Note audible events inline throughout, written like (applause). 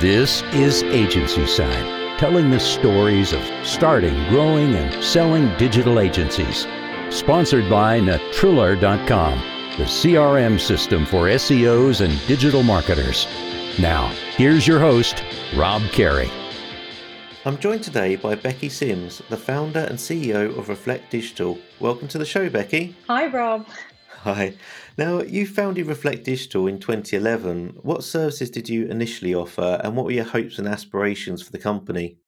This is Agency Side, telling the stories of starting, growing, and selling digital agencies. Sponsored by Natriller.com, the CRM system for SEOs and digital marketers. Now, here's your host, Rob Carey. I'm joined today by Becky Sims, the founder and CEO of Reflect Digital. Welcome to the show, Becky. Hi, Rob. Hi. Now, you founded Reflect Digital in 2011. What services did you initially offer, and what were your hopes and aspirations for the company?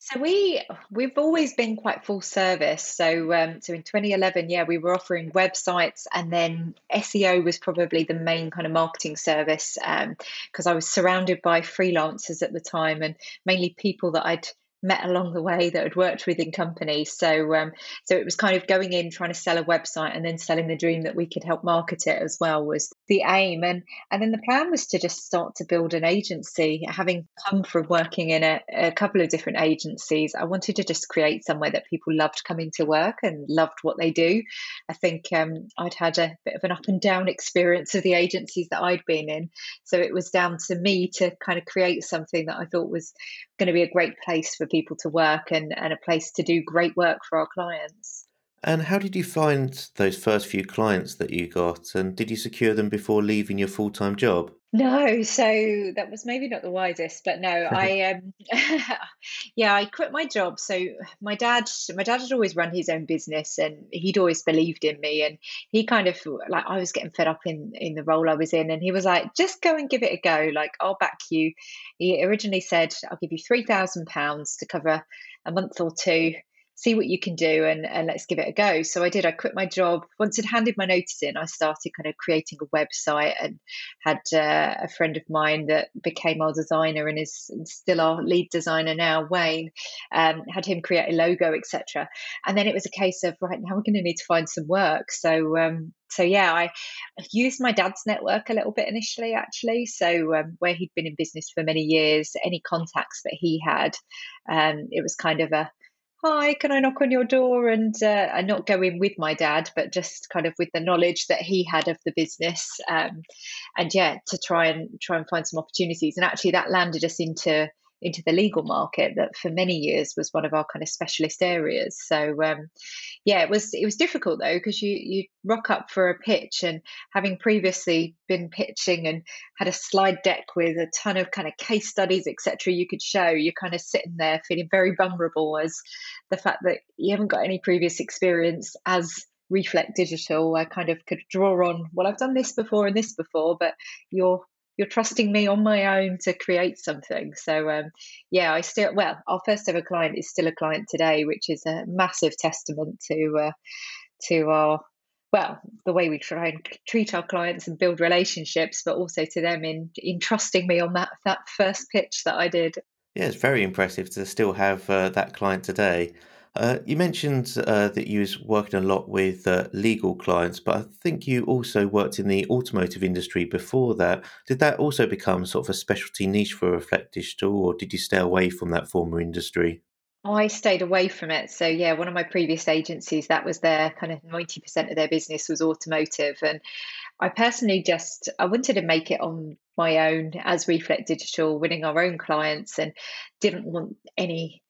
So we we've always been quite full service. So um, so in 2011, yeah, we were offering websites, and then SEO was probably the main kind of marketing service because um, I was surrounded by freelancers at the time, and mainly people that I'd met along the way that had worked within companies. So um, so it was kind of going in trying to sell a website and then selling the dream that we could help market it as well was the aim. And and then the plan was to just start to build an agency. Having come from working in a, a couple of different agencies, I wanted to just create somewhere that people loved coming to work and loved what they do. I think um, I'd had a bit of an up and down experience of the agencies that I'd been in, so it was down to me to kind of create something that I thought was going to be a great place for people to work and, and a place to do great work for our clients. And how did you find those first few clients that you got? And did you secure them before leaving your full time job? No, so that was maybe not the wisest, but no, I (laughs) um (laughs) yeah, I quit my job. So my dad my dad had always run his own business and he'd always believed in me and he kind of like I was getting fed up in in the role I was in and he was like, just go and give it a go, like I'll back you. He originally said, I'll give you three thousand pounds to cover a month or two see what you can do and, and let's give it a go. So I did. I quit my job. Once I'd handed my notice in, I started kind of creating a website and had uh, a friend of mine that became our designer and is still our lead designer now, Wayne, um, had him create a logo, etc. And then it was a case of, right, now we're going to need to find some work. So, um, so yeah, I used my dad's network a little bit initially, actually. So um, where he'd been in business for many years, any contacts that he had, um, it was kind of a hi, can I knock on your door? And uh, not go in with my dad, but just kind of with the knowledge that he had of the business, um, and yeah, to try and try and find some opportunities. And actually, that landed us into into the legal market that for many years was one of our kind of specialist areas. So um, yeah, it was it was difficult though because you you rock up for a pitch and having previously been pitching and had a slide deck with a ton of kind of case studies etc. You could show you're kind of sitting there feeling very vulnerable as the fact that you haven't got any previous experience as reflect digital i kind of could draw on well i've done this before and this before but you're you're trusting me on my own to create something. So um, yeah, I still well, our first ever client is still a client today, which is a massive testament to uh, to our well the way we try and treat our clients and build relationships, but also to them in in trusting me on that that first pitch that I did. Yeah, it's very impressive to still have uh, that client today. Uh, you mentioned uh, that you was working a lot with uh, legal clients, but I think you also worked in the automotive industry before that. Did that also become sort of a specialty niche for Reflect Digital, or did you stay away from that former industry? I stayed away from it. So yeah, one of my previous agencies, that was their kind of ninety percent of their business was automotive, and I personally just I wanted to make it on my own as Reflect Digital, winning our own clients, and didn't want any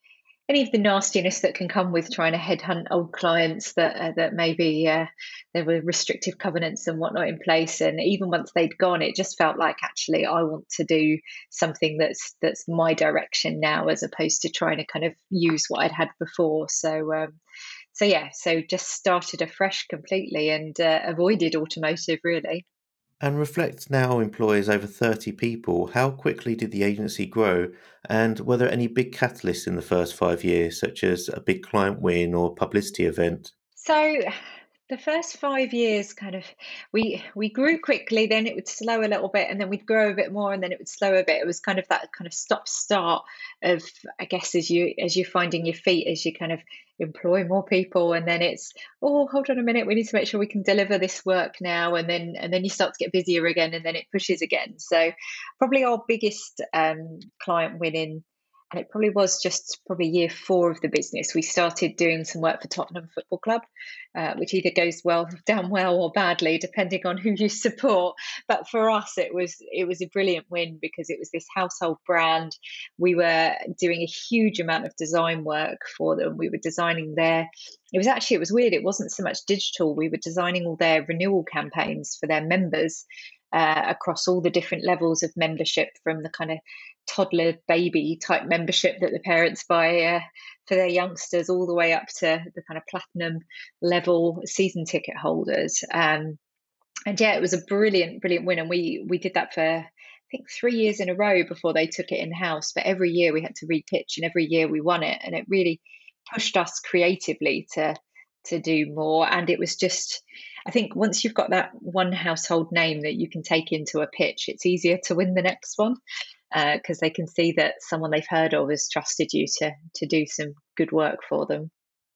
any of the nastiness that can come with trying to headhunt old clients that uh, that maybe uh, there were restrictive covenants and whatnot in place and even once they'd gone it just felt like actually I want to do something that's that's my direction now as opposed to trying to kind of use what I'd had before. So um, so yeah so just started afresh completely and uh, avoided automotive really and Reflect now employs over 30 people. How quickly did the agency grow? And were there any big catalysts in the first five years, such as a big client win or publicity event? So, the first five years kind of we we grew quickly then it would slow a little bit and then we'd grow a bit more and then it would slow a bit. It was kind of that kind of stop start of i guess as you as you're finding your feet as you kind of employ more people and then it's oh hold on a minute we need to make sure we can deliver this work now and then and then you start to get busier again and then it pushes again. So probably our biggest um, client win in and it probably was just probably year four of the business, we started doing some work for Tottenham Football Club, uh, which either goes well (laughs) down well or badly depending on who you support. But for us, it was it was a brilliant win because it was this household brand. We were doing a huge amount of design work for them. We were designing their. It was actually it was weird. It wasn't so much digital. We were designing all their renewal campaigns for their members. Uh, across all the different levels of membership from the kind of toddler baby type membership that the parents buy uh, for their youngsters, all the way up to the kind of platinum level season ticket holders. Um, and yeah, it was a brilliant, brilliant win, and we we did that for I think three years in a row before they took it in house. But every year we had to repitch, and every year we won it, and it really pushed us creatively to to do more. And it was just, I think, once you've got that one household name that you can take into a pitch, it's easier to win the next one because uh, they can see that someone they've heard of has trusted you to to do some good work for them.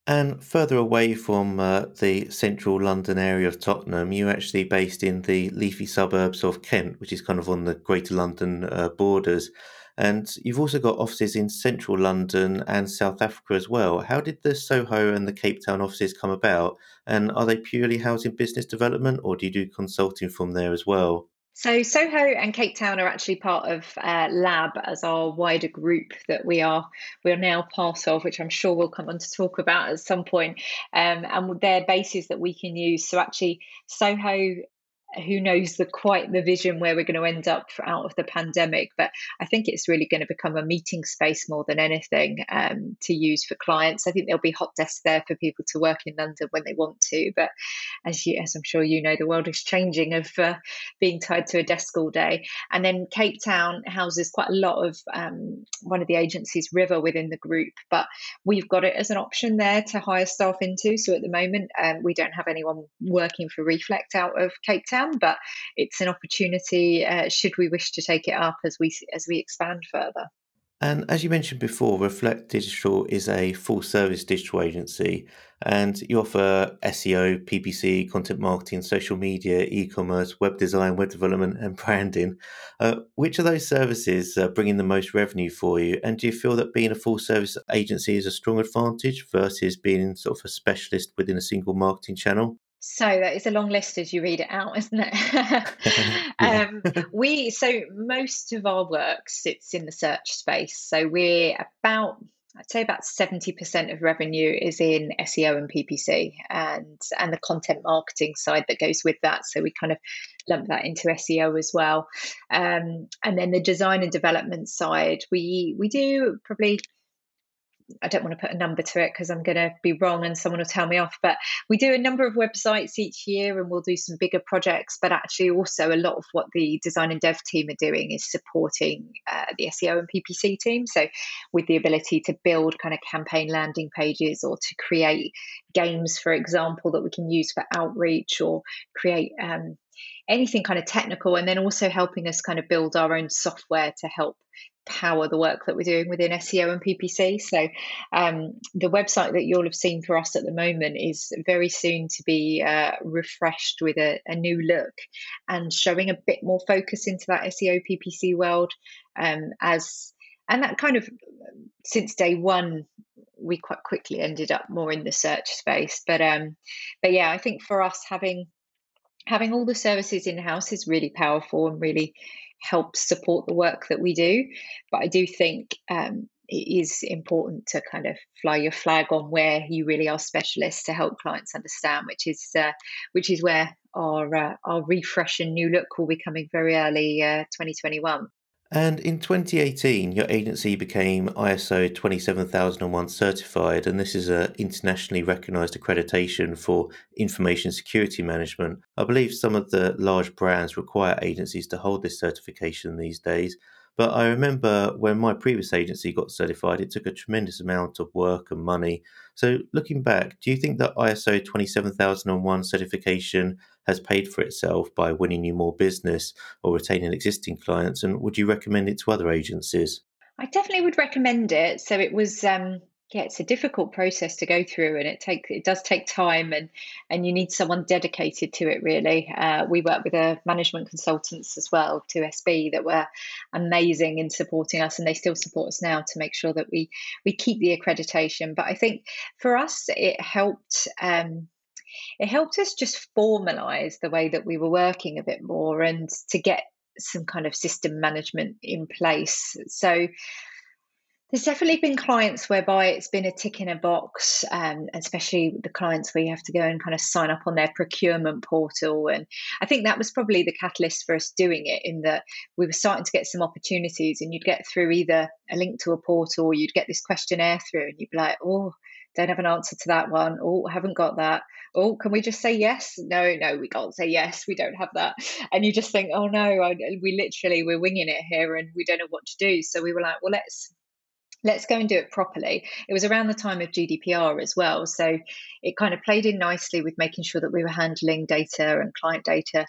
And further away from uh, the central London area of Tottenham, you're actually based in the leafy suburbs of Kent, which is kind of on the Greater London uh, borders. And you've also got offices in central London and South Africa as well. How did the Soho and the Cape Town offices come about? And are they purely housing business development, or do you do consulting from there as well? So Soho and Cape Town are actually part of uh, Lab as our wider group that we are we are now part of, which I'm sure we'll come on to talk about at some point. Um, and they're bases that we can use. So actually, Soho who knows the quite the vision where we're going to end up out of the pandemic but i think it's really going to become a meeting space more than anything um, to use for clients. I think there'll be hot desks there for people to work in london when they want to but as you as i'm sure you know the world is changing of uh, being tied to a desk all day. And then cape town houses quite a lot of um, one of the agencies river within the group but we've got it as an option there to hire staff into. So at the moment um, we don't have anyone working for reflect out of cape town but it's an opportunity uh, should we wish to take it up as we as we expand further. And as you mentioned before, Reflect Digital is a full service digital agency and you offer SEO, PPC, content marketing, social media, e commerce, web design, web development, and branding. Uh, which of those services are bringing the most revenue for you? And do you feel that being a full service agency is a strong advantage versus being sort of a specialist within a single marketing channel? So that is a long list as you read it out, (laughs) isn't it? (laughs) um, we so most of our work sits in the search space. So we're about I'd say about 70% of revenue is in SEO and PPC and and the content marketing side that goes with that. So we kind of lump that into SEO as well. Um, and then the design and development side, we we do probably I don't want to put a number to it because I'm going to be wrong and someone will tell me off. But we do a number of websites each year and we'll do some bigger projects. But actually, also a lot of what the design and dev team are doing is supporting uh, the SEO and PPC team. So, with the ability to build kind of campaign landing pages or to create games, for example, that we can use for outreach or create um, anything kind of technical and then also helping us kind of build our own software to help power the work that we're doing within SEO and PPC. So, um, the website that you'll have seen for us at the moment is very soon to be uh, refreshed with a, a, new look and showing a bit more focus into that SEO PPC world. Um, as and that kind of since day one, we quite quickly ended up more in the search space. But um, but yeah, I think for us having having all the services in house is really powerful and really helps support the work that we do. But I do think um, it is important to kind of fly your flag on where you really are specialists to help clients understand, which is uh, which is where our uh, our refresh and new look will be coming very early uh, 2021. And in 2018, your agency became ISO 27001 certified, and this is an internationally recognized accreditation for information security management. I believe some of the large brands require agencies to hold this certification these days. But I remember when my previous agency got certified, it took a tremendous amount of work and money. So, looking back, do you think that ISO 27001 certification has paid for itself by winning you more business or retaining existing clients? And would you recommend it to other agencies? I definitely would recommend it. So, it was. Um yeah, it's a difficult process to go through, and it take it does take time, and and you need someone dedicated to it. Really, uh, we work with a management consultants as well, to SB, that were amazing in supporting us, and they still support us now to make sure that we we keep the accreditation. But I think for us, it helped. Um, it helped us just formalize the way that we were working a bit more and to get some kind of system management in place. So there's definitely been clients whereby it's been a tick in a box, um, especially the clients where you have to go and kind of sign up on their procurement portal. And I think that was probably the catalyst for us doing it, in that we were starting to get some opportunities, and you'd get through either a link to a portal or you'd get this questionnaire through, and you'd be like, oh, don't have an answer to that one. Oh, haven't got that. Oh, can we just say yes? No, no, we can't say yes. We don't have that. And you just think, oh no, I, we literally we're winging it here, and we don't know what to do. So we were like, well, let's let's go and do it properly. It was around the time of GDPR as well. So it kind of played in nicely with making sure that we were handling data and client data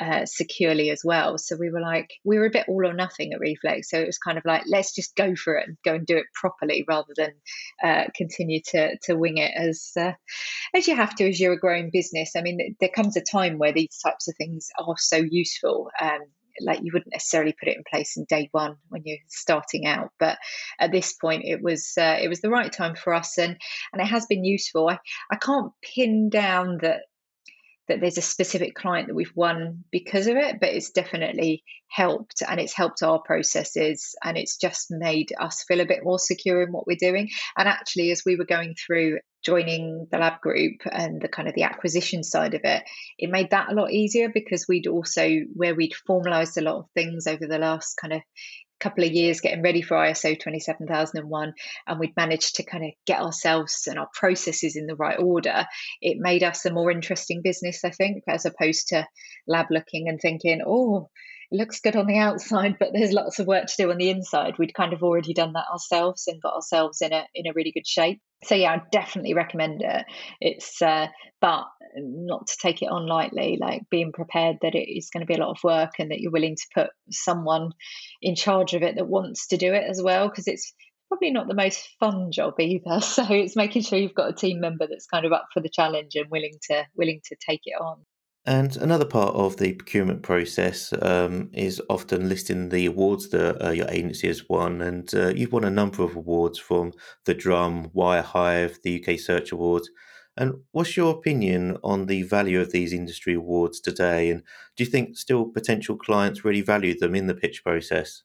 uh, securely as well. So we were like, we were a bit all or nothing at Reflect. So it was kind of like, let's just go for it and go and do it properly rather than uh, continue to to wing it as uh, as you have to as you're a growing business. I mean, there comes a time where these types of things are so useful. Um, like you wouldn't necessarily put it in place in day one when you're starting out but at this point it was uh, it was the right time for us and and it has been useful i i can't pin down that that there's a specific client that we've won because of it, but it's definitely helped and it's helped our processes and it's just made us feel a bit more secure in what we're doing. And actually, as we were going through joining the lab group and the kind of the acquisition side of it, it made that a lot easier because we'd also, where we'd formalized a lot of things over the last kind of couple of years getting ready for ISO 27001 and we'd managed to kind of get ourselves and our processes in the right order, it made us a more interesting business, I think, as opposed to lab looking and thinking, oh, looks good on the outside, but there's lots of work to do on the inside. We'd kind of already done that ourselves and got ourselves in a in a really good shape. So yeah, I definitely recommend it. It's uh, but not to take it on lightly. Like being prepared that it is going to be a lot of work and that you're willing to put someone in charge of it that wants to do it as well, because it's probably not the most fun job either. (laughs) So it's making sure you've got a team member that's kind of up for the challenge and willing to willing to take it on. And another part of the procurement process um, is often listing the awards that uh, your agency has won. And uh, you've won a number of awards from the Drum, Wirehive, the UK Search Awards. And what's your opinion on the value of these industry awards today? And do you think still potential clients really value them in the pitch process?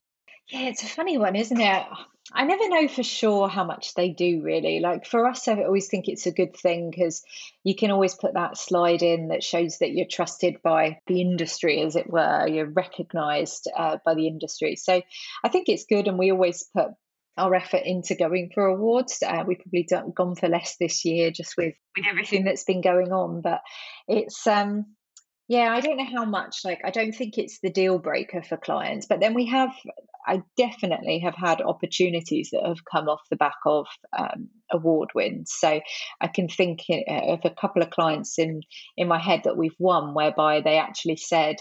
Yeah, it's a funny one, isn't it? I never know for sure how much they do really. Like for us, I always think it's a good thing because you can always put that slide in that shows that you're trusted by the industry, as it were. You're recognized uh, by the industry. So I think it's good. And we always put our effort into going for awards. Uh, we've probably done, gone for less this year just with, with everything that's been going on. But it's, um, yeah, I don't know how much. Like, I don't think it's the deal breaker for clients. But then we have, I definitely have had opportunities that have come off the back of um, award wins. So I can think of a couple of clients in in my head that we've won, whereby they actually said,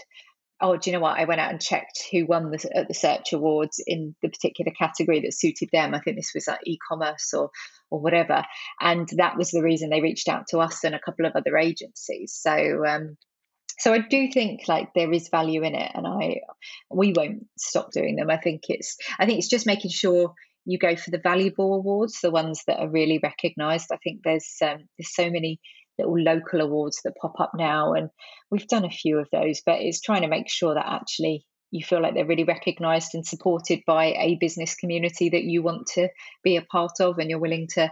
"Oh, do you know what? I went out and checked who won the, at the search awards in the particular category that suited them. I think this was like e-commerce or or whatever, and that was the reason they reached out to us and a couple of other agencies. So um, so I do think like there is value in it, and I we won't stop doing them. I think it's I think it's just making sure you go for the valuable awards, the ones that are really recognised. I think there's um, there's so many little local awards that pop up now, and we've done a few of those, but it's trying to make sure that actually you feel like they're really recognised and supported by a business community that you want to be a part of, and you're willing to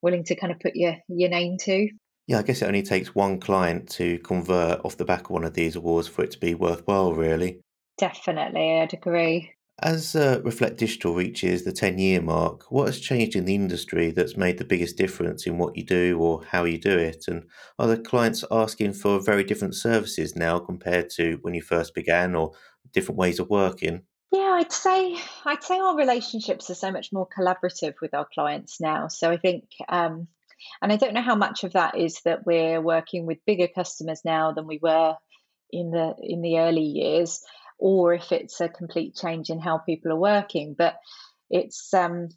willing to kind of put your your name to. Yeah, I guess it only takes one client to convert off the back of one of these awards for it to be worthwhile, really. Definitely, I'd agree. As uh, Reflect Digital reaches the 10 year mark, what has changed in the industry that's made the biggest difference in what you do or how you do it? And are the clients asking for very different services now compared to when you first began or different ways of working? Yeah, I'd say I'd say our relationships are so much more collaborative with our clients now. So I think um, and I don't know how much of that is that we're working with bigger customers now than we were in the in the early years, or if it's a complete change in how people are working. But it's um,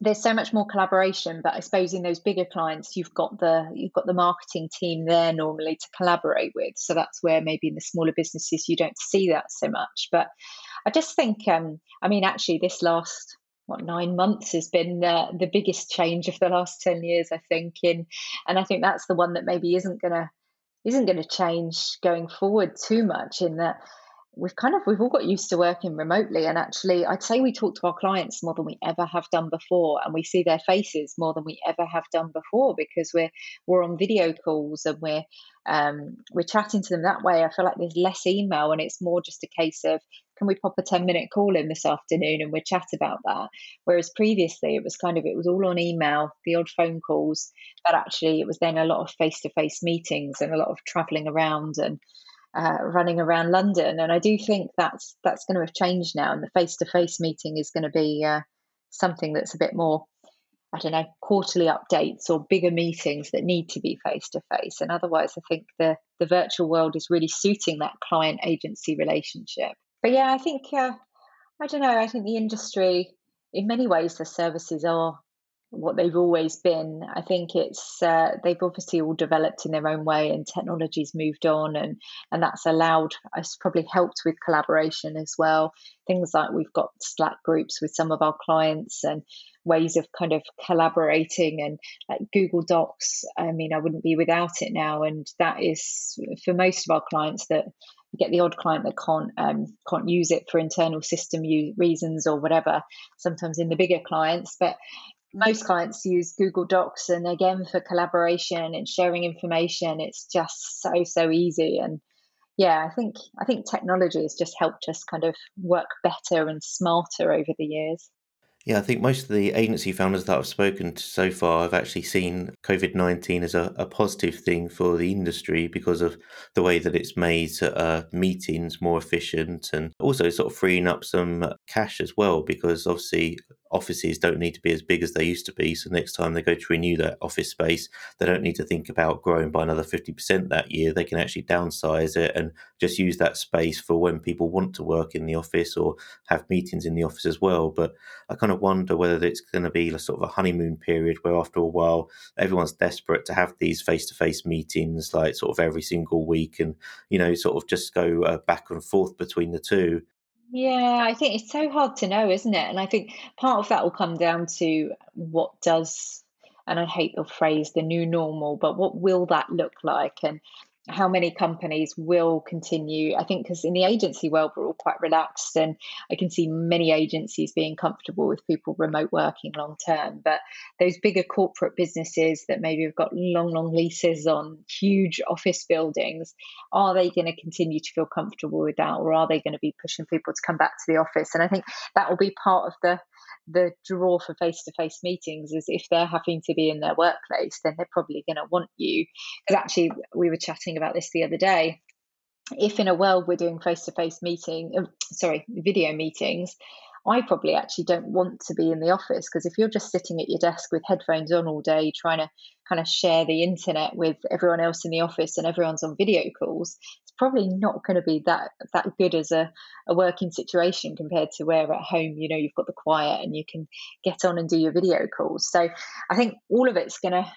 there's so much more collaboration but i suppose in those bigger clients you've got the you've got the marketing team there normally to collaborate with so that's where maybe in the smaller businesses you don't see that so much but i just think um i mean actually this last what nine months has been uh, the biggest change of the last 10 years i think in and i think that's the one that maybe isn't going to isn't going to change going forward too much in that we've kind of we've all got used to working remotely. And actually i'd say we talk to our clients more than we ever have done before and we see their faces more than we ever have done before because we're we're on video calls and we're um, we're chatting to them that way. I feel like there's less email and it's more just a case of can we pop a 10 minute call in this afternoon and we'll chat about that? Whereas previously it was kind of it was all on email the odd phone calls but actually it was then a lot of face to face meetings and a lot of traveling around and uh, running around London. And I do think that's that's going to have changed now, and the face to face meeting is going to be uh, something that's a bit more. I don't know, quarterly updates or bigger meetings that need to be face to face. And otherwise, I think the, the virtual world is really suiting that client agency relationship. But yeah, I think, uh, I don't know, I think the industry, in many ways, the services are what they've always been. I think it's uh, they've obviously all developed in their own way, and technology's moved on, and and that's allowed us probably helped with collaboration as well. Things like we've got Slack groups with some of our clients, and ways of kind of collaborating, and like Google Docs. I mean, I wouldn't be without it now, and that is for most of our clients that get the odd client that can't um, can't use it for internal system reasons or whatever. Sometimes in the bigger clients, but most clients use Google Docs, and again for collaboration and sharing information, it's just so so easy. And yeah, I think I think technology has just helped us kind of work better and smarter over the years. Yeah, I think most of the agency founders that I've spoken to so far have actually seen COVID 19 as a, a, positive thing for the industry because of the way that it's made uh, meetings more efficient and also sort of freeing up some cash as well. Because obviously, offices don't need to be as big as they used to be. So next time they go to renew that office space, they don't need to think about growing by another 50% that year. They can actually downsize it and just use that space for when people want to work in the office or have meetings in the office as well. But I kind of wonder whether it's going to be a sort of a honeymoon period where after a while everyone's desperate to have these face-to-face meetings like sort of every single week and you know sort of just go uh, back and forth between the two yeah, I think it's so hard to know, isn't it? And I think part of that will come down to what does, and I hate the phrase the new normal, but what will that look like? And how many companies will continue. I think because in the agency world, we're all quite relaxed, and I can see many agencies being comfortable with people remote working long term. But those bigger corporate businesses that maybe have got long, long leases on huge office buildings, are they going to continue to feel comfortable with that, or are they going to be pushing people to come back to the office? And I think that will be part of the the draw for face to face meetings is if they're having to be in their workplace, then they're probably going to want you. Because actually, we were chatting about this the other day. If in a world we're doing face to face meeting, uh, sorry, video meetings, I probably actually don't want to be in the office because if you're just sitting at your desk with headphones on all day trying to kind of share the internet with everyone else in the office and everyone's on video calls, it's probably not going to be that that good as a, a working situation compared to where at home, you know, you've got the quiet and you can get on and do your video calls. So I think all of it's going to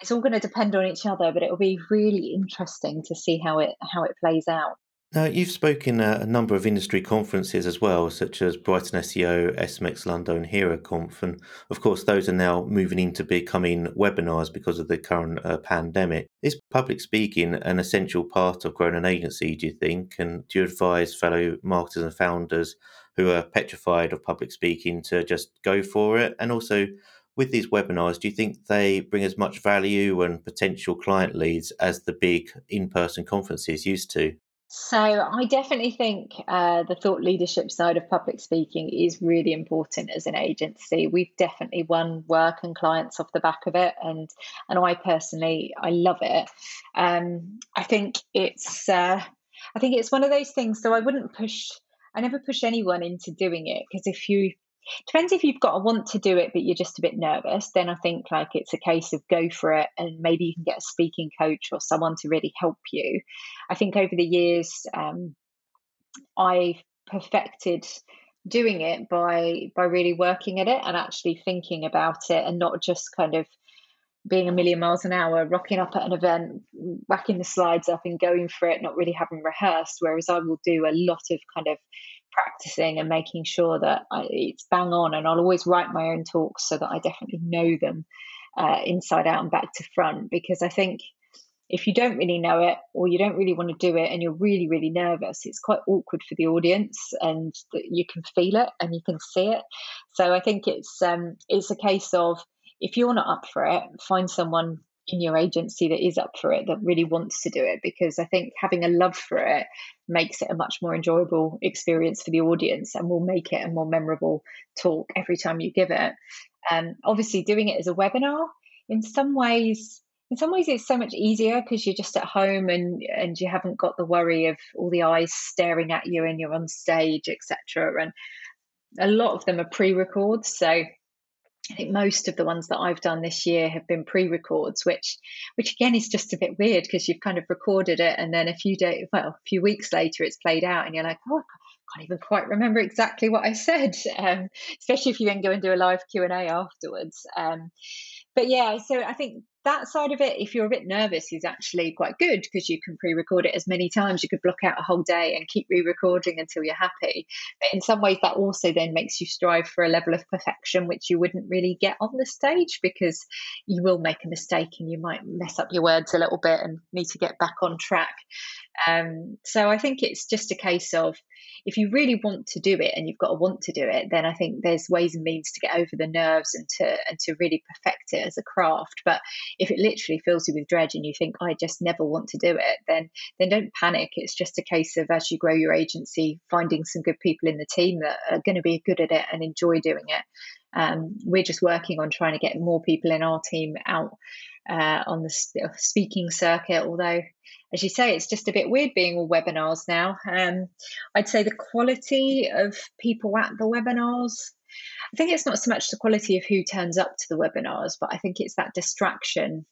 it's all going to depend on each other, but it'll be really interesting to see how it how it plays out. Now, you've spoken at a number of industry conferences as well, such as Brighton SEO, SMX London, HeroConf, and of course, those are now moving into becoming webinars because of the current uh, pandemic. Is public speaking an essential part of growing an agency, do you think? And do you advise fellow marketers and founders who are petrified of public speaking to just go for it? And also, with these webinars, do you think they bring as much value and potential client leads as the big in person conferences used to? So I definitely think uh, the thought leadership side of public speaking is really important as an agency. We've definitely won work and clients off the back of it, and and I personally I love it. Um, I think it's uh, I think it's one of those things. So I wouldn't push. I never push anyone into doing it because if you depends if you've got a want to do it but you're just a bit nervous then i think like it's a case of go for it and maybe you can get a speaking coach or someone to really help you i think over the years um, i've perfected doing it by by really working at it and actually thinking about it and not just kind of being a million miles an hour, rocking up at an event, whacking the slides up and going for it, not really having rehearsed. Whereas I will do a lot of kind of practicing and making sure that I, it's bang on. And I'll always write my own talks so that I definitely know them uh, inside out and back to front. Because I think if you don't really know it or you don't really want to do it and you're really, really nervous, it's quite awkward for the audience and you can feel it and you can see it. So I think it's um, it's a case of if you're not up for it, find someone in your agency that is up for it, that really wants to do it, because I think having a love for it makes it a much more enjoyable experience for the audience and will make it a more memorable talk every time you give it. Um, obviously, doing it as a webinar, in some ways, in some ways it's so much easier because you're just at home and and you haven't got the worry of all the eyes staring at you and you're on stage etc and a lot of them are pre-records so I think most of the ones that I've done this year have been pre-records, which, which again is just a bit weird because you've kind of recorded it and then a few days, well, a few weeks later, it's played out, and you're like, oh, I can't even quite remember exactly what I said. (laughs) Um, especially if you then go and do a live Q and A afterwards. Um, but yeah, so I think that side of it, if you're a bit nervous, is actually quite good because you can pre record it as many times. You could block out a whole day and keep re recording until you're happy. But in some ways, that also then makes you strive for a level of perfection, which you wouldn't really get on the stage because you will make a mistake and you might mess up your words a little bit and need to get back on track. Um, so I think it's just a case of if you really want to do it and you've got to want to do it, then I think there's ways and means to get over the nerves and to and to really perfect it as a craft. But if it literally fills you with dread and you think I just never want to do it, then then don't panic. It's just a case of as you grow your agency, finding some good people in the team that are going to be good at it and enjoy doing it. Um, we're just working on trying to get more people in our team out uh, on the speaking circuit, although as you say, it's just a bit weird being all webinars now. Um, I'd say the quality of people at the webinars, I think it's not so much the quality of who turns up to the webinars, but I think it's that distraction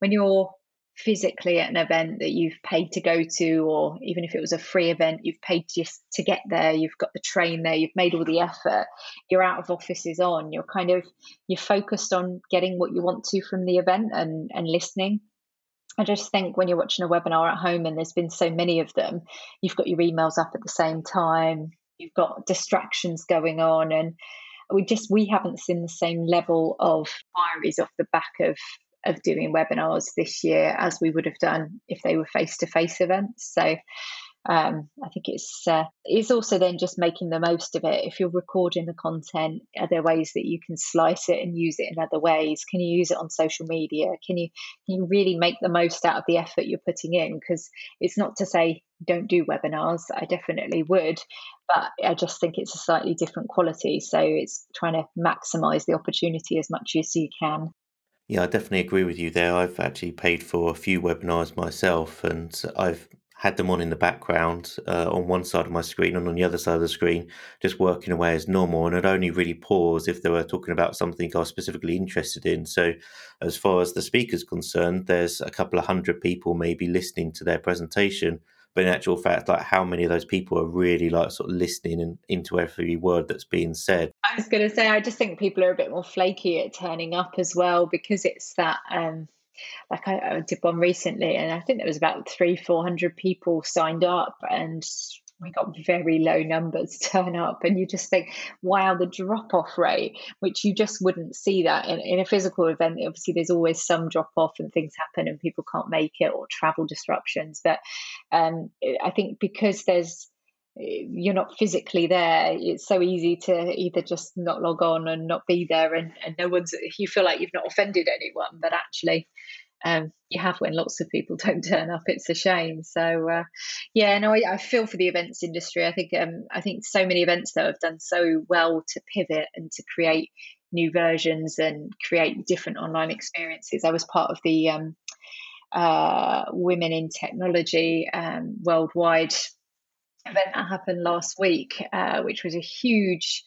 when you're physically at an event that you've paid to go to, or even if it was a free event, you've paid just to get there, you've got the train there, you've made all the effort, you're out of offices on, you're kind of you're focused on getting what you want to from the event and and listening. I just think when you're watching a webinar at home and there's been so many of them, you've got your emails up at the same time, you've got distractions going on, and we just we haven't seen the same level of inquiries off the back of of doing webinars this year as we would have done if they were face to face events. So um, I think it's uh, it's also then just making the most of it. If you're recording the content, are there ways that you can slice it and use it in other ways? Can you use it on social media? Can you can you really make the most out of the effort you're putting in? Because it's not to say don't do webinars. I definitely would, but I just think it's a slightly different quality. So it's trying to maximize the opportunity as much as you can. Yeah, I definitely agree with you there. I've actually paid for a few webinars myself, and I've had them on in the background uh, on one side of my screen and on the other side of the screen, just working away as normal. And I'd only really pause if they were talking about something I was specifically interested in. So, as far as the speaker's concerned, there's a couple of hundred people maybe listening to their presentation. But in actual fact, like how many of those people are really like sort of listening and into every word that's being said? I was going to say, I just think people are a bit more flaky at turning up as well because it's that um, like I, I did one recently and I think there was about three, four hundred people signed up and we got very low numbers (laughs) turn up and you just think wow the drop off rate which you just wouldn't see that in, in a physical event. Obviously there's always some drop off and things happen and people can't make it or travel disruptions. But um, i think because there's you're not physically there it's so easy to either just not log on and not be there and, and no one's you feel like you've not offended anyone but actually um, you have when lots of people (laughs) don't turn up it's a shame. So uh, yeah no I, I, feel for the events industry. I think um, i think so many events that have done so well to pivot and to create new versions and create different online experiences. I was part of the um, uh, women in technology um, worldwide event that happened last week, uh, which was a huge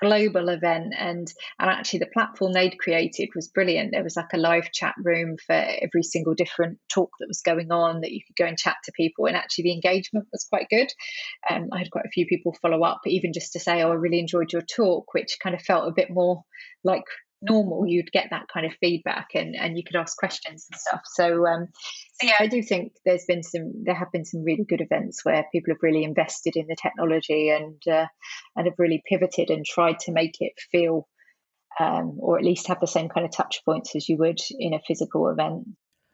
global event and and actually the platform they'd created was brilliant. There was like a live chat room for every single different talk that was going on that you could go and chat to people and actually the engagement was quite good. Um, i had quite a few people follow up even just to say oh i really enjoyed your talk which kind of felt a bit more like normal you'd get that kind of feedback and and you could ask questions and stuff. So um so yeah i do think there's been some there have been some really good events where people have really invested in the technology and uh, and have really pivoted and tried to make it feel um, or at least have the same kind of touch points as you would in a physical event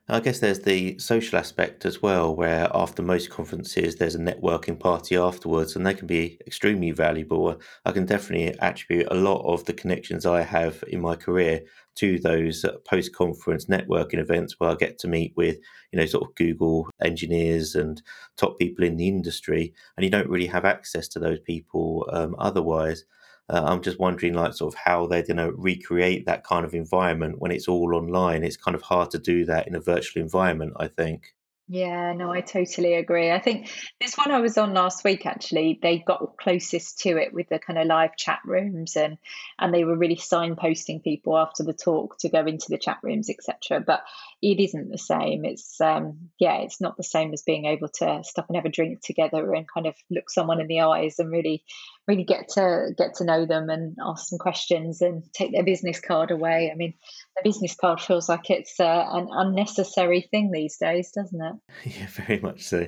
I guess there's the social aspect as well, where after most conferences, there's a networking party afterwards, and they can be extremely valuable. I can definitely attribute a lot of the connections I have in my career to those post conference networking events where I get to meet with, you know, sort of Google engineers and top people in the industry. And you don't really have access to those people um, otherwise. Uh, I'm just wondering, like, sort of how they're going to recreate that kind of environment when it's all online. It's kind of hard to do that in a virtual environment, I think. Yeah, no, I totally agree. I think this one I was on last week actually, they got closest to it with the kind of live chat rooms and and they were really signposting people after the talk to go into the chat rooms, etc. But it isn't the same. It's um yeah, it's not the same as being able to stop and have a drink together and kind of look someone in the eyes and really really get to get to know them and ask some questions and take their business card away. I mean, a business card feels like it's uh, an unnecessary thing these days, doesn't it? (laughs) Yeah, very much so.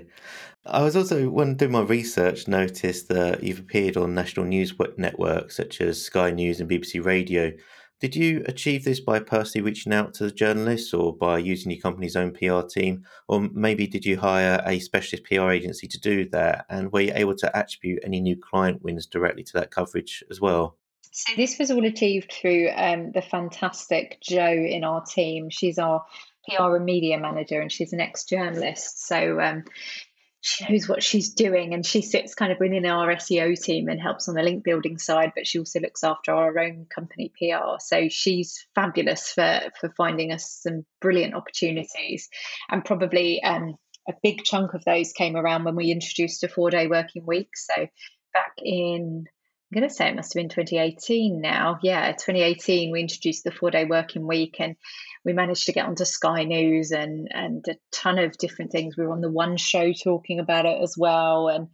I was also, when doing my research, noticed that you've appeared on national news networks such as Sky News and BBC Radio. Did you achieve this by personally reaching out to the journalists or by using your company's own PR team? Or maybe did you hire a specialist PR agency to do that? And were you able to attribute any new client wins directly to that coverage as well? So this was all achieved through um, the fantastic Jo in our team. She's our PR and media manager, and she's an ex-journalist. So um, she knows what she's doing, and she sits kind of within our SEO team and helps on the link building side. But she also looks after our own company PR. So she's fabulous for for finding us some brilliant opportunities, and probably. Um, a big chunk of those came around when we introduced a four day working week. So back in I'm going to say it must have been 2018 now. Yeah, 2018, we introduced the four day working week and we managed to get onto Sky News and, and a ton of different things. We were on the One Show talking about it as well. And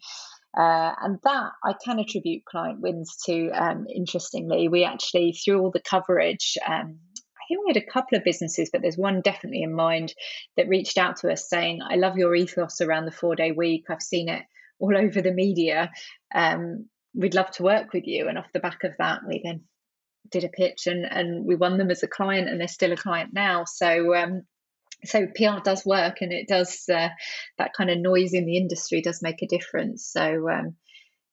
uh, and that I can attribute client wins to. Um, interestingly, we actually, through all the coverage, um, I think we had a couple of businesses, but there's one definitely in mind that reached out to us saying, I love your ethos around the four day week. I've seen it all over the media. Um, we'd love to work with you. And off the back of that, we then did a pitch and, and we won them as a client and they're still a client now. So, um, so PR does work and it does, uh, that kind of noise in the industry does make a difference. So, um,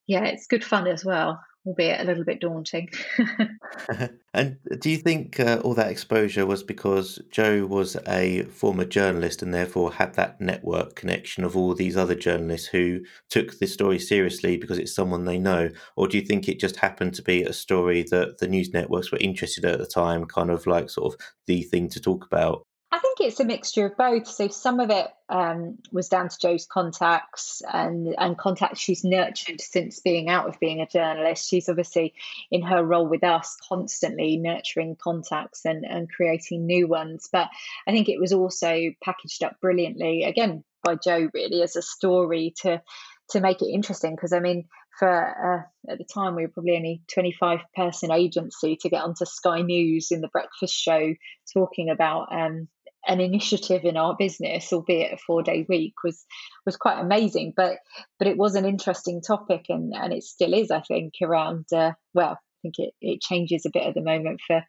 yeah, it's good fun as well albeit a little bit daunting. (laughs) (laughs) and do you think uh, all that exposure was because Jo was a former journalist and therefore had that network connection of all these other journalists who took this story seriously because it's someone they know? Or do you think it just happened to be a story that the news networks were interested at the time, kind of like sort of the thing to talk about? I think it's a mixture of both. So some of it um, was down to Jo's contacts and and contacts she's nurtured since being out of being a journalist. She's obviously in her role with us constantly nurturing contacts and and creating new ones. But I think it was also packaged up brilliantly again by Jo really as a story to to make it interesting because I mean for uh, at the time we were probably only 25 person agency to get onto Sky News in the breakfast show talking about um, an initiative in our business, albeit a four day week, was was quite amazing. But but it was an interesting topic, and and it still is, I think, around uh, well, I think it it changes a bit at the moment for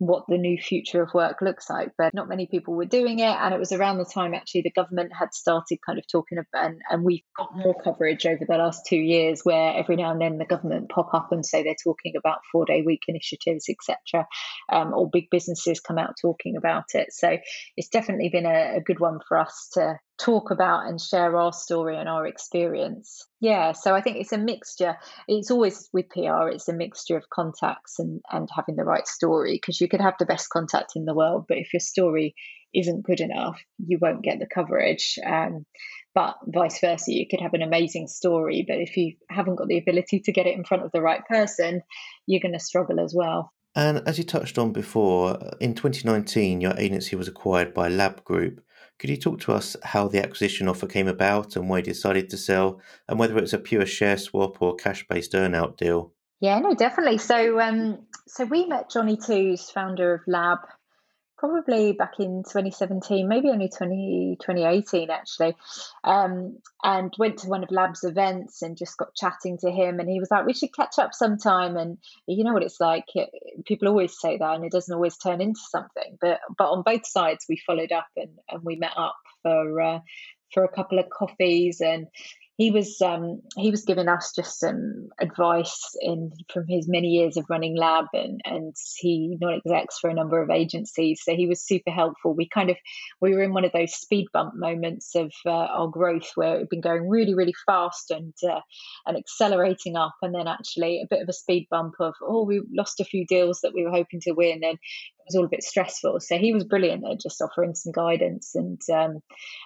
what the new future of work looks like. But not many people were doing it. And it was around the time actually the government had started kind of talking about, and, and we've got more coverage over the last two years where every now and then the government pop up and say they're talking about four day week initiatives, etc. Um, or big businesses come out talking about it. So it's definitely been a, a good one for us to talk about and share our story and our experience. Yeah, so I think it's a mixture. It's always with PR, it's a mixture of contacts and, and having the right story because you could have the best contact in the world, but if your story isn't good enough, you won't get the coverage. Um, But vice versa, you could have an amazing story, but if you haven't got the ability to get it in front of the right person, you're going to struggle as well. And as you touched on before, in 2019, your agency was acquired by Lab Group. Could you talk to us how the acquisition offer came about and why you decided to sell, and whether it was a pure share swap or cash based earnout deal? Yeah, no, definitely. So, um, so we met Johnny Tooze, founder of Lab, probably back in 2017, maybe only 20, 2018 actually, um, and went to one of Lab's events and just got chatting to him. And he was like, "We should catch up sometime." And you know what it's like; people always say that, and it doesn't always turn into something. But but on both sides, we followed up and, and we met up for uh, for a couple of coffees and he was um, he was giving us just some advice in from his many years of running lab and and he not execs for a number of agencies so he was super helpful. We kind of we were in one of those speed bump moments of uh, our growth where had been going really really fast and uh, and accelerating up and then actually a bit of a speed bump of oh we lost a few deals that we were hoping to win and it was all a bit stressful. So he was brilliant at just offering some guidance and um,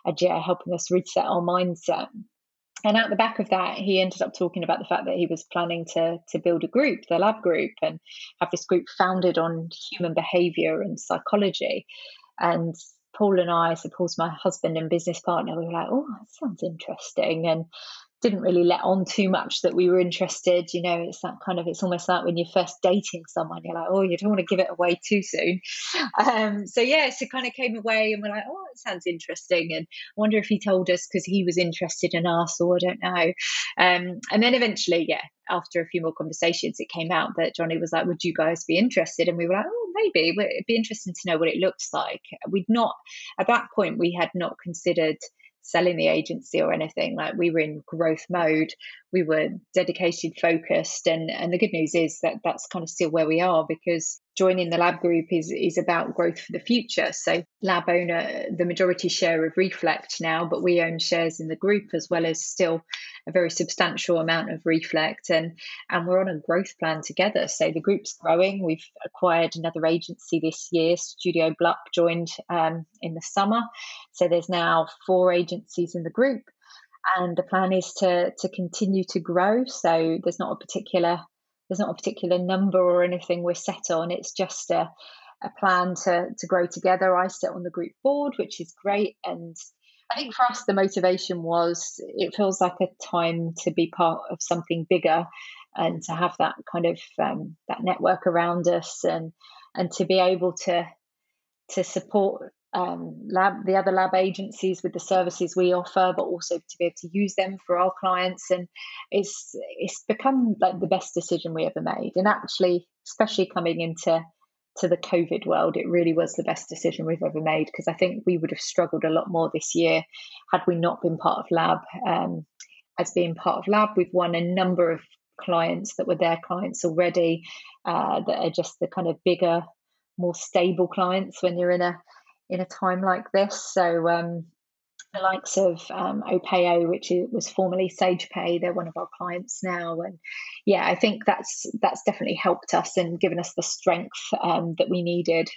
and yeah helping us reset our mindset and at the back of that, he ended up talking about the fact that he was planning to to build a group, the lab group, and have this group founded on human behavior and psychology. And Paul and I, so Paul's my husband and business partner, we were like, oh, that sounds interesting. And didn't really let on too much that we were interested. You know, it's that kind of, it's almost like when you're first dating someone, you're like, oh, you don't want to give it away too soon. Um, so, yeah, so kind of came away and we're like, oh, it sounds interesting. And I wonder if he told us because he was interested in us or I don't know. Um, and then eventually, yeah, after a few more conversations, it came out that Johnny was like, would you guys be interested? And we were like, oh, maybe. It'd be interesting to know what it looks like. We'd not, at that point, we had not considered selling the agency or anything. Like we were in growth mode, we were dedicated, focused, and and the good news is that that's kind of still where we are because joining the lab group is is about growth for the future. So lab owner the majority share of Reflect now, but we own shares in the group as well as still a very substantial amount of Reflect, and and we're on a growth plan together. So the group's growing. We've acquired another agency this year. Studio Bluck joined um, in the summer, so there's now four agencies in the group. And the plan is to to continue to grow. So there's not a particular there's not a particular number or anything we're set on. It's just a, a plan to, to grow together. I sit on the group board, which is great. And I think for us, the motivation was it feels like a time to be part of something bigger and to have that kind of um, that network around us and and to be able to to support um, lab the other lab agencies with the services we offer, but also to be able to use them for our clients. And it's it's become like the best decision we ever made. And actually, especially coming into to the COVID world, it really was the best decision we've ever made because I think we would have struggled a lot more this year had we not been part of Lab. Um, as being part of Lab, we've won a number of clients that were their clients already uh, that are just the kind of bigger, more stable clients when you're in a in a time like this. So um, the likes of um, Opayo, which is, was formerly SagePay, they're one of our clients now, and yeah, I think that's that's definitely helped us and given us the strength um, that we needed.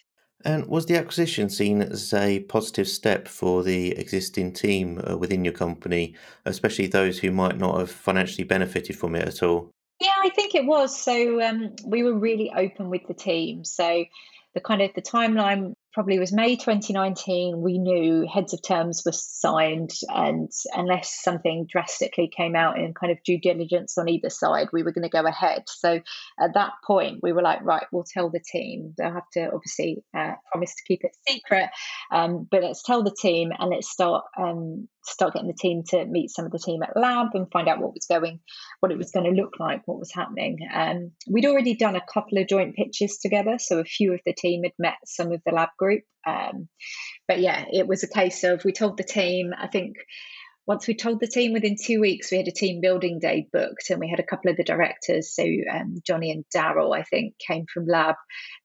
And was the acquisition seen as a positive step for the existing team uh, within your company, especially those who might not have financially benefited from it at all? Yeah, I think it was. So um, we were really open with the team. So the kind of the timeline probably was May 2019, we knew heads of terms were signed, and unless something drastically came out in kind of due diligence on either side, we were going to go ahead. So at that point, we were like, right, we'll tell the team. They'll have to obviously uh, promise to keep it secret, um, but let's tell the team and let's start um, start getting the team to meet some of the team at lab and find out what was going, what it was going to look like, what was happening. Um, we'd already done a couple of joint pitches together, so a few of the team had met some of the lab group. Um, but yeah, it was a case of we told the team. I think once we told the team within two weeks, we had a team building day booked, and we had a couple of the directors. So um, Johnny and Daryl, I think, came from Lab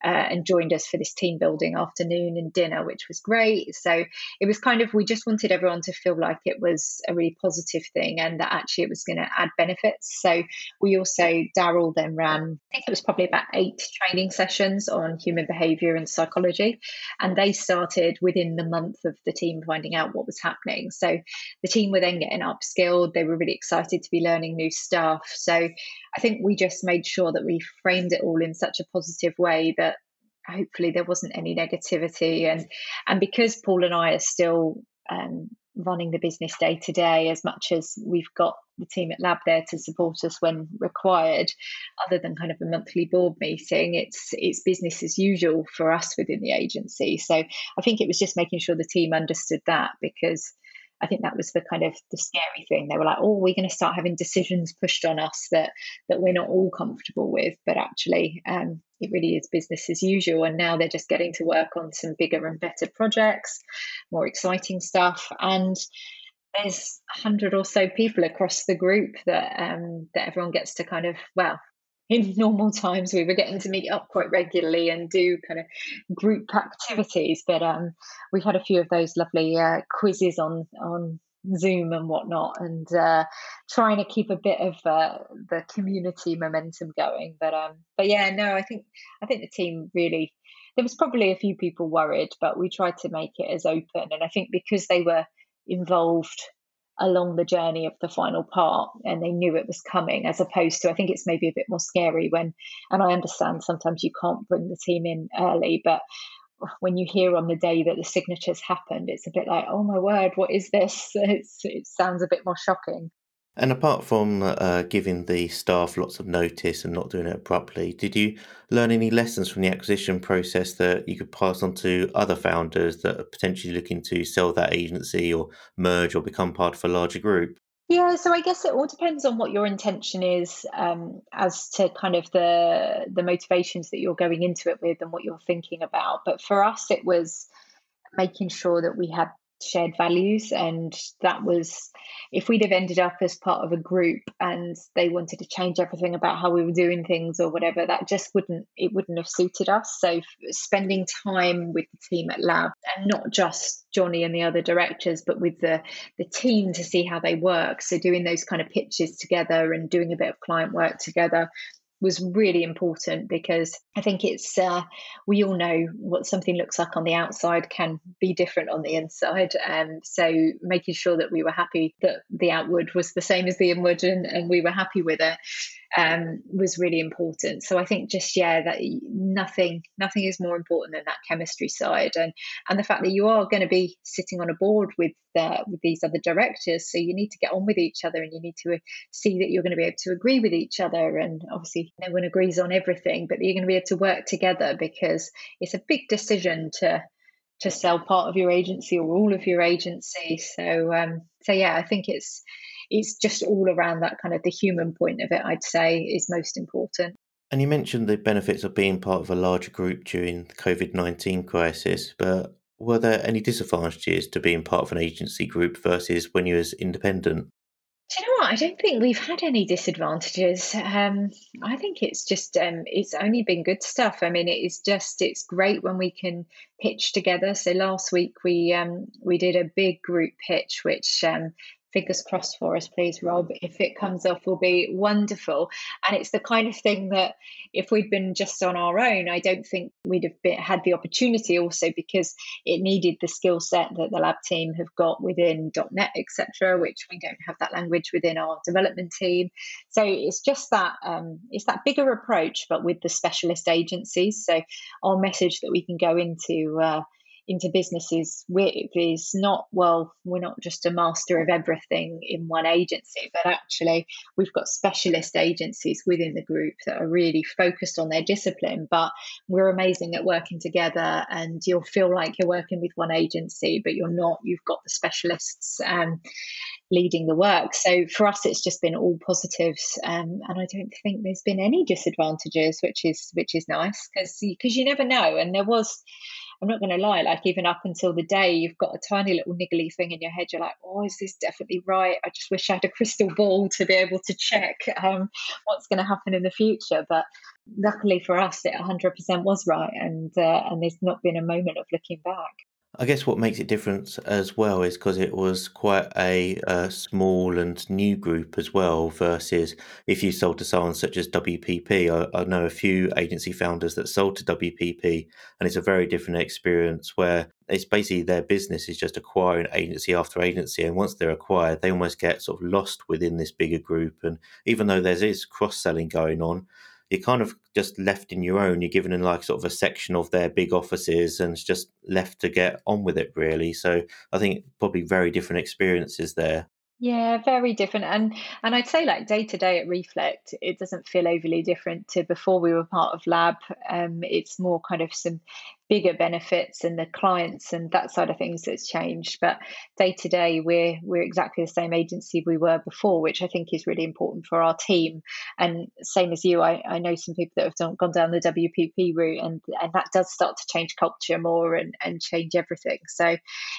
uh, and joined us for this team building afternoon and dinner, which was great. So it was kind of we just wanted everyone to feel like it was a really positive thing, and that actually it was going to add benefits. So we also Daryl then ran, I think it was probably about eight training sessions on human behaviour and psychology, and they started within the month of the team finding out what was happening. So the team were then getting upskilled. They were really excited to be learning new stuff. So I think we just made sure that we framed it all in such a positive way that hopefully there wasn't any negativity. And and because Paul and I are still um, running the business day to day as much as we've got the team at lab there to support us when required other than kind of a monthly board meeting it's it's business as usual for us within the agency so i think it was just making sure the team understood that because I think that was the kind of the scary thing. They were like, "Oh, we're going to start having decisions pushed on us that that we're not all comfortable with." But actually, um, it really is business as usual. And now they're just getting to work on some bigger and better projects, more exciting stuff, and there's a hundred or so people across the group that um, that everyone gets to kind of well in (laughs) normal times we were getting to meet up quite regularly and do kind of group activities but um, we've had a few of those lovely uh, quizzes on on zoom and whatnot and uh, trying to keep a bit of uh, the community momentum going but um but yeah no i think i think the team really there was probably a few people worried but we tried to make it as open and i think because they were involved along the journey of the final part and they knew it was coming as opposed to i think it's maybe a bit more scary when and i understand sometimes you can't bring the team in early but when you hear on the day that the signatures happened it's a bit like oh my word what is this? (laughs) It's, it sounds a bit more shocking and apart from uh, giving the staff lots of notice and not doing it abruptly, did you learn any lessons from the acquisition process that you could pass on to other founders that are potentially looking to sell that agency or merge or become part of a larger group? Yeah, so I guess it all depends on what your intention is um, as to kind of the the motivations that you're going into it with and what you're thinking about. But for us, it was making sure that we had shared values and that was if we'd have ended up as part of a group and they wanted to change everything about how we were doing things or whatever that just wouldn't it wouldn't have suited us. So spending time with the team at lab and not just johnny and the other directors but with the the team to see how they work. So doing those kind of pitches together and doing a bit of client work together was really important because I think it's uh, we all know what something looks like on the outside can be different on the inside, and um, so making sure that we were happy that the outward was the same as the inward, and, and we were happy with it um, was really important. So I think just yeah, that nothing nothing is more important than that chemistry side, and and the fact that you are going to be sitting on a board with uh, with these other directors, so you need to get on with each other, and you need to see that you're going to be able to agree with each other. And obviously, no one agrees on everything, but you're going to be able to work together because it's a big decision to to sell part of your agency or all of your agency. So um, so yeah, I think it's it's just all around that kind of the human point of it, I'd say, is most important. And you mentioned the benefits of being part of a larger group during the COVID 19 crisis, but were there any disadvantages to being part of an agency group versus when you was independent? Do you know what? I don't think we've had any disadvantages. Um, I think it's just um, it's only been good stuff. I mean, it is just it's great when we can pitch together. So last week we um, we did a big group pitch, which um, fingers crossed for us, please, Rob. If it comes off, will be wonderful. And it's the kind of thing that if we'd been just on our own, I don't think we'd have been, had the opportunity also because it needed the skill set that the lab team have got within .NET, etc., which we don't have that language within our development team. So it's just that um, it's that bigger approach, but with the specialist agencies. So our message that we can go into. Uh, into businesses with is not well we're not just a master of everything in one agency but actually we've got specialist agencies within the group that are really focused on their discipline. But we're amazing at working together and you'll feel like you're working with one agency but you're not. You've got the specialists um, leading the work. So for us it's just been all positives um, and i don't think there's been any disadvantages which is which is nice because because you never know. And there was I'm not going to lie, like even up until the day, you've got a tiny little niggly thing in your head. You're like, oh, is this definitely right? I just wish I had a (laughs) crystal ball to be able to check um, what's going to happen in the future. But luckily for us, it 100% was right, and uh, and there's not been a moment of looking back. I guess what makes it different as well is because it was quite a, uh small and new group as well, versus if you sold to someone such as WPP. I, I know a few agency founders that sold to WPP, and it's a very different experience where it's basically their business is just acquiring agency after agency, and once they're acquired, they almost get sort of lost within this bigger group. And even though there is cross selling going on, you're kind of just left in your own. You're given in like sort of a section of their big offices and it's just left to get on with it, really. So I think probably very different experiences there. Yeah, very different. And and I'd say like day to day at Reflect, it doesn't feel overly different to before we were part of Lab. Um, it's more kind of some bigger benefits and the clients and that side of things that's changed. But day to day, we're we're exactly the same agency we were before, which I think is really important for our team. And same as you, I, I know some people that have done, gone down the WPP route, and and that does start to change culture more and and change everything. So,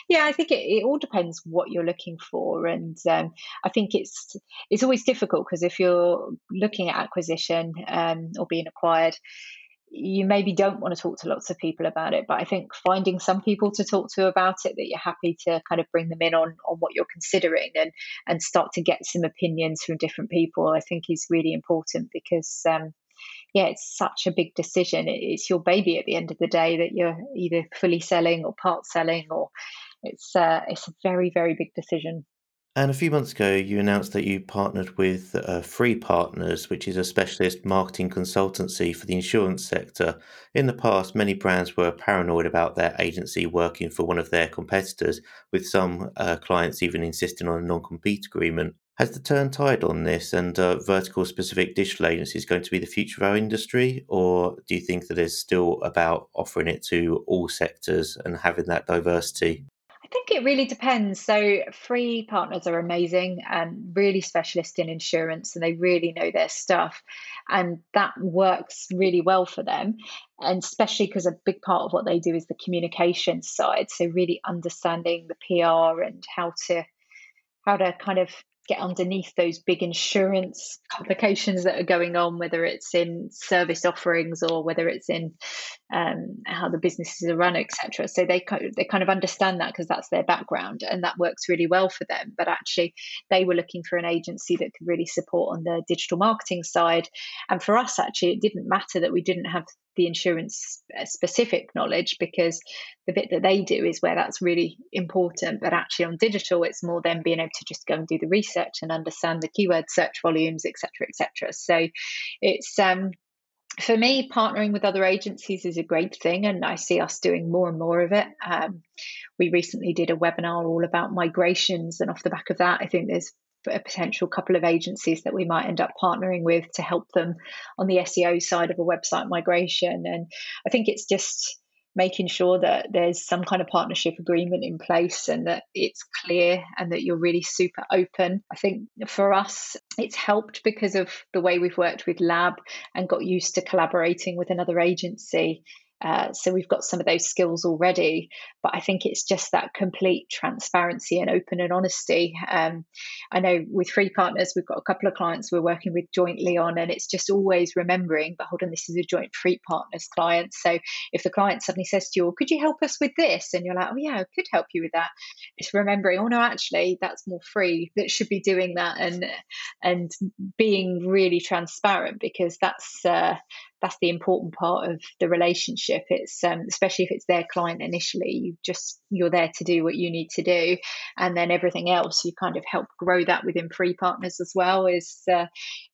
yeah, I think it, it all depends what you're looking for, and um, I think it's it's always difficult because if you're looking at acquisition um, or being acquired you maybe don't want to talk to lots of people about it but i think finding some people to talk to about it that you're happy to kind of bring them in on on what you're considering and and start to get some opinions from different people i think is really important because um, yeah it's such a big decision. It's your baby at the end of the day that you're either fully selling or part selling or it's uh, it's a very very big decision and a few months ago, you announced that you partnered with uh, Free Partners, which is a specialist marketing consultancy for the insurance sector. In the past, many brands were paranoid about their agency working for one of their competitors, with some uh, clients even insisting on a non compete agreement. Has the turn tide on this and uh, vertical specific digital agencies going to be the future of our industry? Or do you think that it's still about offering it to all sectors and having that diversity? Think it really depends. So, free partners are amazing and really specialist in insurance, and they really know their stuff, and that works really well for them. And especially because a big part of what they do is the communication side. So, really understanding the PR and how to how to kind of get underneath those big insurance complications that are going on, whether it's in service offerings or whether it's in um, how the businesses are run, etc. So they they kind of understand that because that's their background, and that works really well for them. But actually, they were looking for an agency that could really support on the digital marketing side. And for us, actually, it didn't matter that we didn't have the insurance uh, specific knowledge because the bit that they do is where that's really important but actually on digital it's more them being able to just go and do the research and understand the keyword search volumes etc etc so it's um for me, partnering with other agencies is a great thing, and I see us doing more and more of it. Um, we recently did a webinar all about migrations, and off the back of that, I think there's a potential couple of agencies that we might end up partnering with to help them on the SEO side of a website migration. And I think it's just making sure that there's some kind of partnership agreement in place and that it's clear and that you're really super open. I think for us, it's helped because of the way we've worked with Lab and got used to collaborating with another agency uh, so we've got some of those skills already, but I think it's just that complete transparency and open and honesty. Um, I know with free partners, we've got a couple of clients we're working with jointly on, and it's just always remembering, but hold on, this is a joint free partners client. So if the client suddenly says to you, well, could you help us with this? And you're like, oh, yeah, I could help you with that. It's remembering, oh, no, actually, that's more free that should be doing that and, and being really transparent because that's, uh, that's the important part of the relationship. It's um, especially if it's their client initially you just you're there to do what you need to do. And then everything else you kind of help grow that within free partners as well is uh,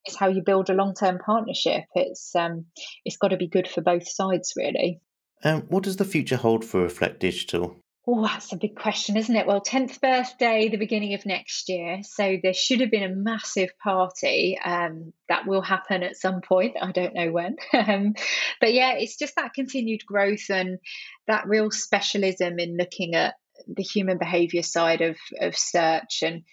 is how you build a long-term partnership. It's um, it's got to be good for both sides really. Um, what does the future hold for reflect digital Oh, that's a big question, isn't it? Well, 10th birthday, the beginning of next year. So there should have been a massive party. Um, that will happen at some point. I don't know when. (laughs) Um, but yeah, it's just that continued growth and that real specialism in looking at the human behavior side of, of search. And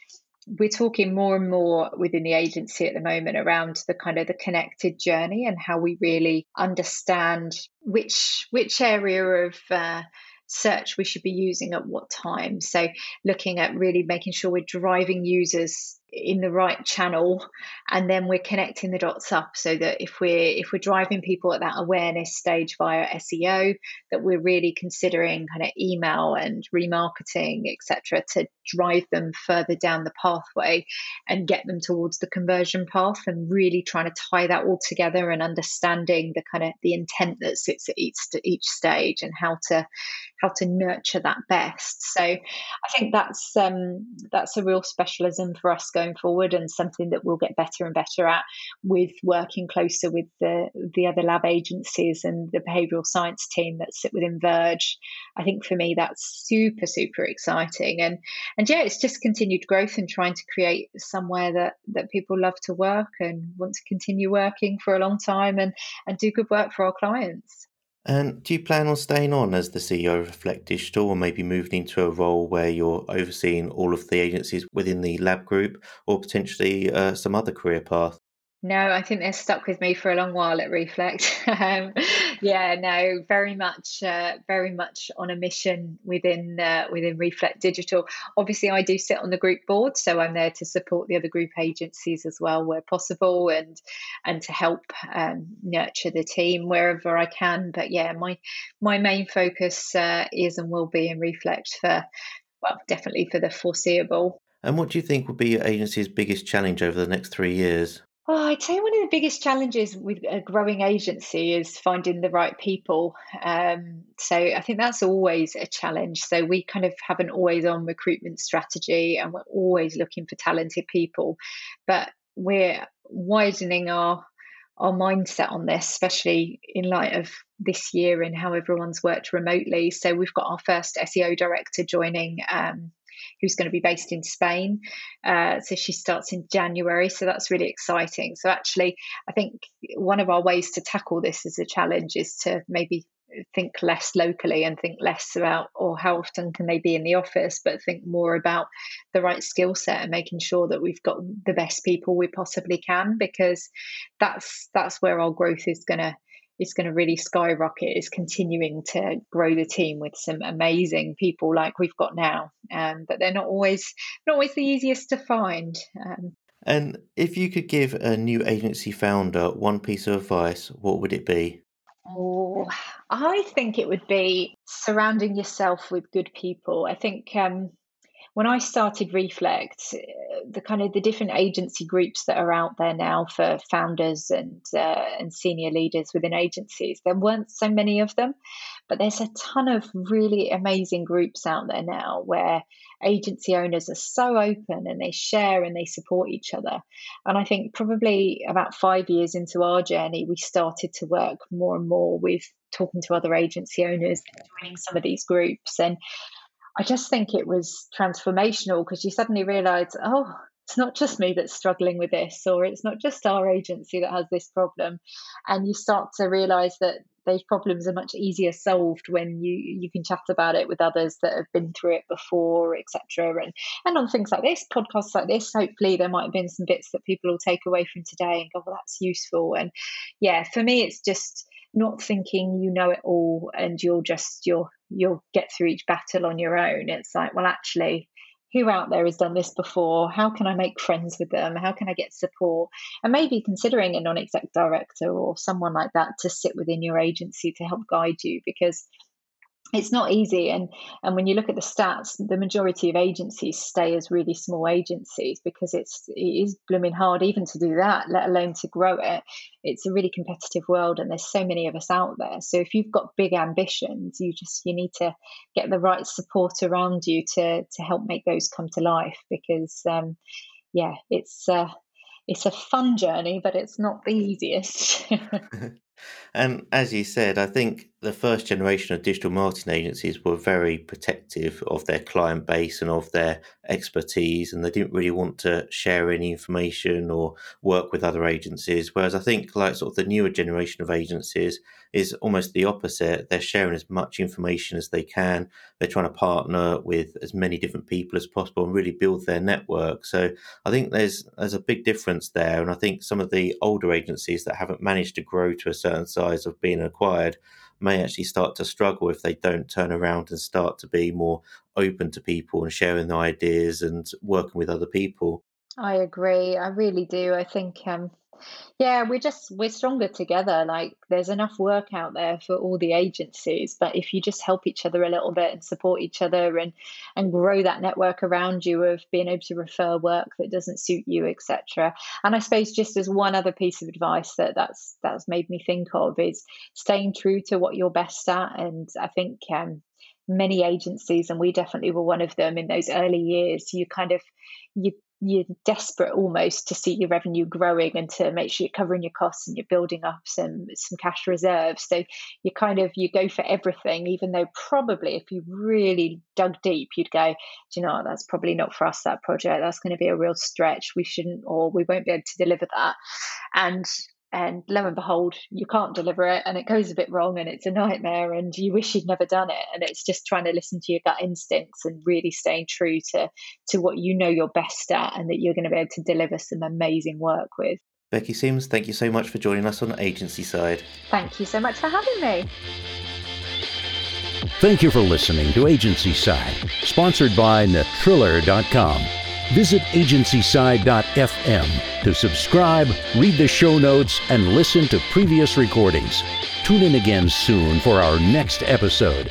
we're talking more and more within the agency at the moment around the kind of the connected journey and how we really understand which which area of uh, search we should be using at what time. So, looking at really making sure we're driving users in the right channel and then we're connecting the dots up so that if we're if we're driving people at that awareness stage via SEO that we're really considering kind of email and remarketing etc to drive them further down the pathway and get them towards the conversion path and really trying to tie that all together and understanding the kind of the intent that sits at each each stage and how to how to nurture that best. So i think that's um that's a real specialism for us going forward and something that we'll get better and better at with working closer with the the other lab agencies and the behavioral science team that sit within verge i think for me that's super super exciting and and yeah, it's just continued growth and trying to create somewhere that that people love to work and want to continue working for a long time and and do good work for our clients. And do you plan on staying on as the CEO of Reflect Digital or maybe moving into a role where you're overseeing all of the agencies within the lab group or potentially uh, some other career path? No, I think they're stuck with me for a long while at Reflect. (laughs) um, yeah, no, very much, uh, very much on a mission within uh, within Reflect Digital. Obviously, I do sit on the group board, so I'm there to support the other group agencies as well where possible, and and to help um, nurture the team wherever I can. But yeah, my my main focus uh, is and will be in Reflect for well, definitely for the foreseeable. And what do you think would be your agency's biggest challenge over the next three years? Oh, I'd say one of the biggest challenges with a growing agency is finding the right people. Um, so I think that's always a challenge. So we kind of have an always on recruitment strategy and we're always looking for talented people. But we're widening our our mindset on this, especially in light of this year and how everyone's worked remotely. So we've got our first SEO director joining um, who's going to be based in Spain. Uh, so she starts in January. So that's really exciting. So actually, I think one of our ways to tackle this as a challenge is to maybe think less locally and think less about or how often can they be in the office but think more about the right skill set and making sure that we've got the best people we possibly can because that's that's where our growth is going to is going to really skyrocket is continuing to grow the team with some amazing people like we've got now um, but they're not always not always the easiest to find um, and if you could give a new agency founder one piece of advice what would it be Oh, I think it would be surrounding yourself with good people. I think um, when I started Reflect, uh, the kind of the different agency groups that are out there now for founders and uh, and senior leaders within agencies, there weren't so many of them, but there's a ton of really amazing groups out there now where agency owners are so open and they share and they support each other. And I think probably about five years into our journey, we started to work more and more with talking to other agency owners, joining some of these groups and I just think it was transformational because you suddenly realize, oh, it's not just me that's struggling with this, or it's not just our agency that has this problem. And you start to realize that those problems are much easier solved when you you can chat about it with others that have been through it before etc and and on things like this podcasts like this hopefully there might have been some bits that people will take away from today and go well that's useful and yeah for me it's just not thinking you know it all and you're just you'll you'll get through each battle on your own. It's like well actually who out there has done this before? How can i make friends with them? How can i get support? And maybe considering a non-exec director or someone like that to sit within your agency to help guide you because it's not easy. And and when you look at the stats the majority of agencies stay as really small agencies because it's it is blooming hard even to do that let alone to grow it. It's a really competitive world and there's so many of us out there. So if you've got big ambitions you just you need to get the right support around you to to help make those come to life because um yeah it's uh it's a fun journey but it's not the easiest. (laughs) (laughs) And as you said, I think the first generation of digital marketing agencies were very protective of their client base and of their expertise, and they didn't really want to share any information or work with other agencies. Whereas I think, like, sort of the newer generation of agencies is almost the opposite. They're sharing as much information as they can, they're trying to partner with as many different people as possible and really build their network. So I think there's, there's a big difference there. And I think some of the older agencies that haven't managed to grow to a certain size of being acquired may actually start to struggle if they don't turn around and start to be more open to people and sharing their ideas and working with other people. I agree. I really do. I think um yeah, we're just we're stronger together. Like there's enough work out there for all the agencies, but if you just help each other a little bit and support each other and and grow that network around you of being able to refer work that doesn't suit you, etc. And I suppose just as one other piece of advice that that's that's made me think of is staying true to what you're best at. And I think um, many agencies, and we definitely were one of them in those early years. You kind of you you're desperate almost to see your revenue growing and to make sure you're covering your costs and you're building up some some cash reserves. So you kind of you go for everything even though probably if you really dug deep you'd go do you know that's probably not for us that project. That's going to be a real stretch. We shouldn't or we won't be able to deliver that. And and lo and behold you can't deliver it and it goes a bit wrong and it's a nightmare and you wish you'd never done it. And it's just trying to listen to your gut instincts and really staying true to to what you know you're best at and that you're going to be able to deliver some amazing work with. Becky Simms thank you so much for joining us on agency side. Thank you so much for having me. Thank you for listening to agency side sponsored by Natriller.com Visit agencyside.fm to subscribe, read the show notes, and listen to previous recordings. Tune in again soon for our next episode.